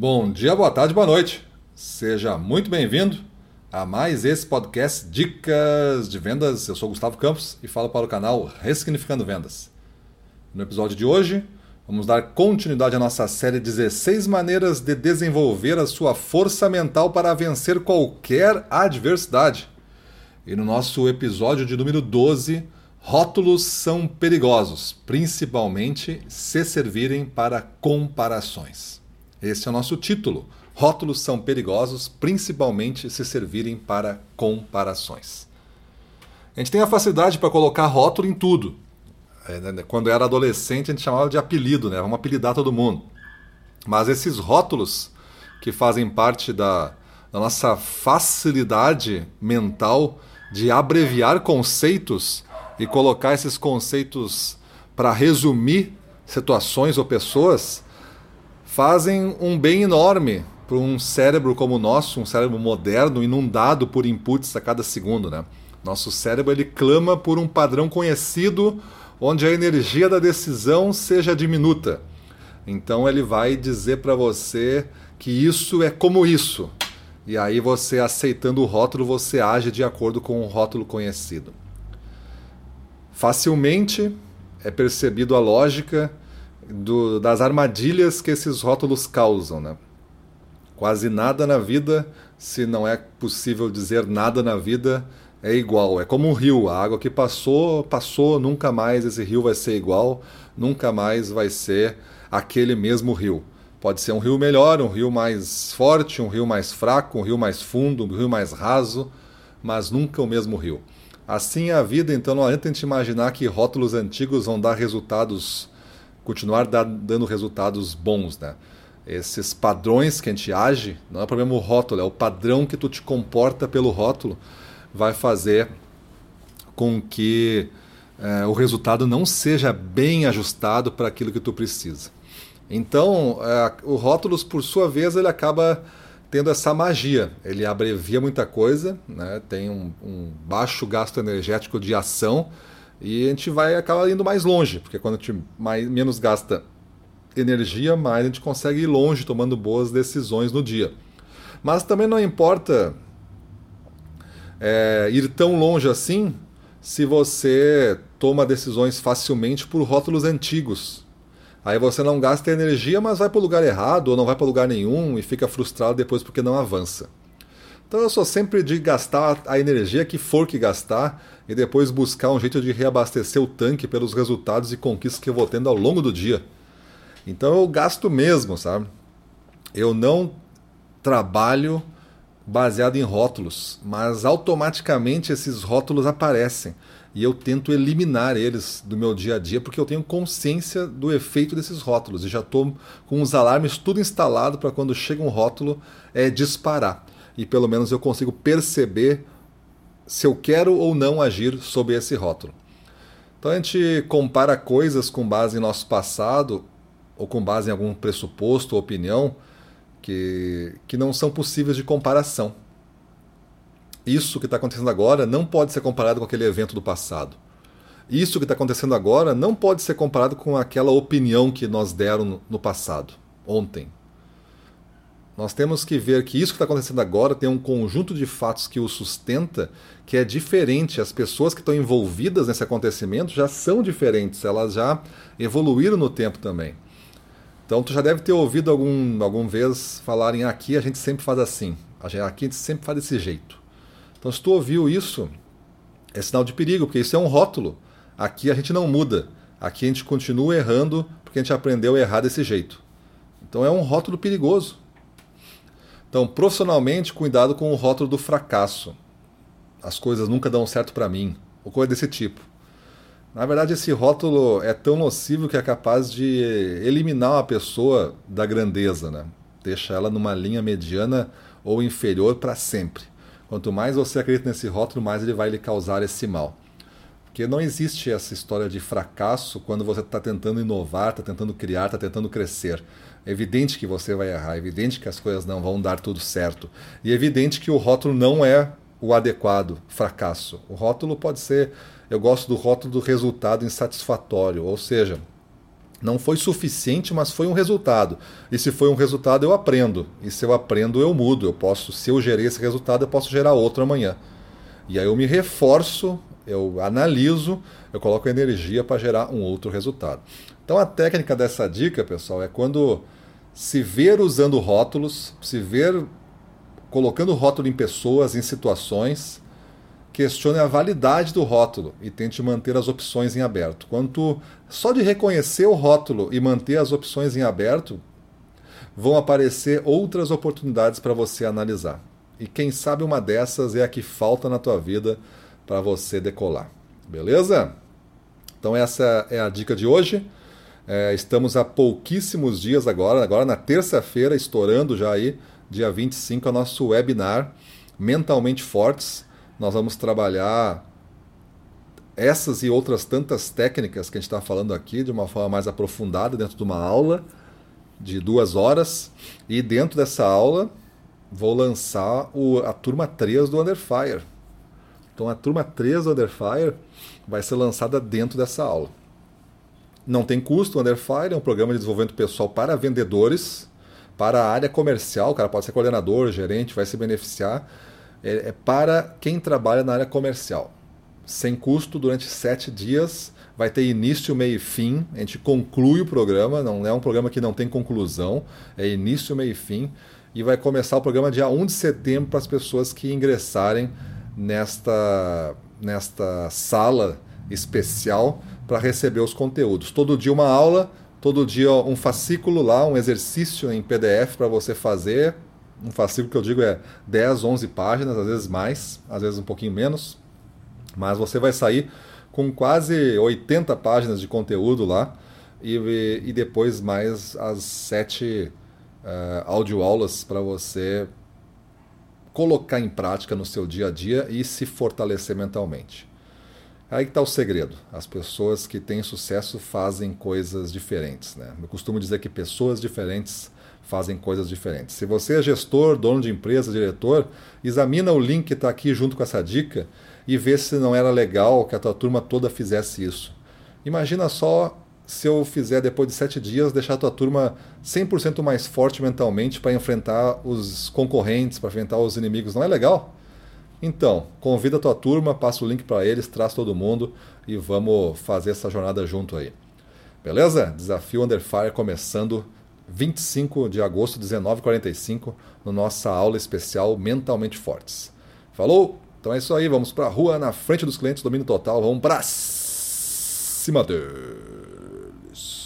Bom dia, boa tarde, boa noite. Seja muito bem-vindo a mais esse podcast Dicas de Vendas. Eu sou Gustavo Campos e falo para o canal Ressignificando Vendas. No episódio de hoje, vamos dar continuidade à nossa série 16 maneiras de desenvolver a sua força mental para vencer qualquer adversidade. E no nosso episódio de número 12, rótulos são perigosos, principalmente se servirem para comparações. Esse é o nosso título. Rótulos são perigosos, principalmente se servirem para comparações. A gente tem a facilidade para colocar rótulo em tudo. É, né, quando era adolescente, a gente chamava de apelido, né? Vamos apelidar todo mundo. Mas esses rótulos que fazem parte da, da nossa facilidade mental de abreviar conceitos e colocar esses conceitos para resumir situações ou pessoas, fazem um bem enorme para um cérebro como o nosso, um cérebro moderno, inundado por inputs a cada segundo. Né? Nosso cérebro ele clama por um padrão conhecido onde a energia da decisão seja diminuta. Então ele vai dizer para você que isso é como isso. E aí você aceitando o rótulo, você age de acordo com o rótulo conhecido. Facilmente é percebido a lógica do, das armadilhas que esses rótulos causam. Né? Quase nada na vida, se não é possível dizer nada na vida, é igual. É como um rio, a água que passou, passou, nunca mais esse rio vai ser igual, nunca mais vai ser aquele mesmo rio. Pode ser um rio melhor, um rio mais forte, um rio mais fraco, um rio mais fundo, um rio mais raso, mas nunca o mesmo rio. Assim é a vida, então não adianta a gente imaginar que rótulos antigos vão dar resultados continuar dando resultados bons, né? Esses padrões que a gente age, não é o problema o rótulo, é o padrão que tu te comporta pelo rótulo, vai fazer com que é, o resultado não seja bem ajustado para aquilo que tu precisa. Então, é, o rótulos, por sua vez, ele acaba tendo essa magia. Ele abrevia muita coisa, né? tem um, um baixo gasto energético de ação, e a gente vai acabar indo mais longe, porque quando a gente mais, menos gasta energia, mais a gente consegue ir longe tomando boas decisões no dia. Mas também não importa é, ir tão longe assim se você toma decisões facilmente por rótulos antigos. Aí você não gasta energia, mas vai para o lugar errado ou não vai para lugar nenhum e fica frustrado depois porque não avança. Então eu sou sempre de gastar a energia que for que gastar e depois buscar um jeito de reabastecer o tanque pelos resultados e conquistas que eu vou tendo ao longo do dia. Então eu gasto mesmo, sabe? Eu não trabalho baseado em rótulos, mas automaticamente esses rótulos aparecem e eu tento eliminar eles do meu dia a dia porque eu tenho consciência do efeito desses rótulos e já estou com os alarmes tudo instalado para quando chega um rótulo é disparar e pelo menos eu consigo perceber se eu quero ou não agir sob esse rótulo. Então a gente compara coisas com base em nosso passado ou com base em algum pressuposto ou opinião que, que não são possíveis de comparação. Isso que está acontecendo agora não pode ser comparado com aquele evento do passado. Isso que está acontecendo agora não pode ser comparado com aquela opinião que nós deram no passado, ontem, nós temos que ver que isso que está acontecendo agora tem um conjunto de fatos que o sustenta que é diferente. As pessoas que estão envolvidas nesse acontecimento já são diferentes, elas já evoluíram no tempo também. Então tu já deve ter ouvido algum, algum vez falarem aqui a gente sempre faz assim, aqui a gente sempre faz desse jeito. Então se tu ouviu isso, é sinal de perigo, porque isso é um rótulo. Aqui a gente não muda, aqui a gente continua errando porque a gente aprendeu a errar desse jeito. Então é um rótulo perigoso. Então, profissionalmente, cuidado com o rótulo do fracasso. As coisas nunca dão certo para mim, ou coisa desse tipo. Na verdade, esse rótulo é tão nocivo que é capaz de eliminar uma pessoa da grandeza, né? Deixa ela numa linha mediana ou inferior para sempre. Quanto mais você acredita nesse rótulo, mais ele vai lhe causar esse mal. Porque não existe essa história de fracasso quando você está tentando inovar, está tentando criar, está tentando crescer. É evidente que você vai errar, é evidente que as coisas não vão dar tudo certo. E é evidente que o rótulo não é o adequado, fracasso. O rótulo pode ser, eu gosto do rótulo do resultado insatisfatório, ou seja, Não foi suficiente, mas foi um resultado. E se foi um resultado, eu aprendo. E se eu aprendo, eu mudo. Eu posso, se eu gerei esse resultado, eu posso gerar outro amanhã. E aí eu me reforço, eu analiso, eu coloco energia para gerar um outro resultado. Então a técnica dessa dica, pessoal, é quando se ver usando rótulos, se ver colocando rótulo em pessoas, em situações, questione a validade do rótulo e tente manter as opções em aberto. Quanto só de reconhecer o rótulo e manter as opções em aberto, vão aparecer outras oportunidades para você analisar. E quem sabe uma dessas é a que falta na tua vida para você decolar. Beleza? Então essa é a dica de hoje. É, estamos há pouquíssimos dias agora, agora na terça-feira, estourando já aí, dia 25, é o nosso webinar Mentalmente Fortes nós vamos trabalhar essas e outras tantas técnicas que a gente está falando aqui de uma forma mais aprofundada dentro de uma aula de duas horas. E dentro dessa aula vou lançar o, a turma 3 do Underfire. Então a turma 3 do Underfire vai ser lançada dentro dessa aula. Não tem custo, o Underfire é um programa de desenvolvimento pessoal para vendedores, para a área comercial, o cara pode ser coordenador, gerente, vai se beneficiar é, é para quem trabalha na área comercial. Sem custo, durante sete dias, vai ter início, meio e fim. A gente conclui o programa, não é um programa que não tem conclusão, é início, meio e fim. E vai começar o programa dia 1 de setembro para as pessoas que ingressarem nesta, nesta sala especial para receber os conteúdos. Todo dia uma aula, todo dia um fascículo lá, um exercício em PDF para você fazer, um fascículo que eu digo é 10, 11 páginas, às vezes mais, às vezes um pouquinho menos, mas você vai sair com quase 80 páginas de conteúdo lá e, e depois mais as sete uh, audioaulas para você colocar em prática no seu dia a dia e se fortalecer mentalmente. Aí está o segredo. As pessoas que têm sucesso fazem coisas diferentes. Né? Eu costumo dizer que pessoas diferentes fazem coisas diferentes. Se você é gestor, dono de empresa, diretor, examina o link que está aqui junto com essa dica e vê se não era legal que a tua turma toda fizesse isso. Imagina só se eu fizer depois de sete dias deixar a tua turma 100% mais forte mentalmente para enfrentar os concorrentes, para enfrentar os inimigos. Não é legal? Então, convida a tua turma, passa o link para eles, traz todo mundo e vamos fazer essa jornada junto aí. Beleza? Desafio Under Fire começando 25 de agosto, 19h45, no nossa aula especial Mentalmente Fortes. Falou? Então é isso aí, vamos para a rua, na frente dos clientes, domínio total, vamos para cima deles. Peace.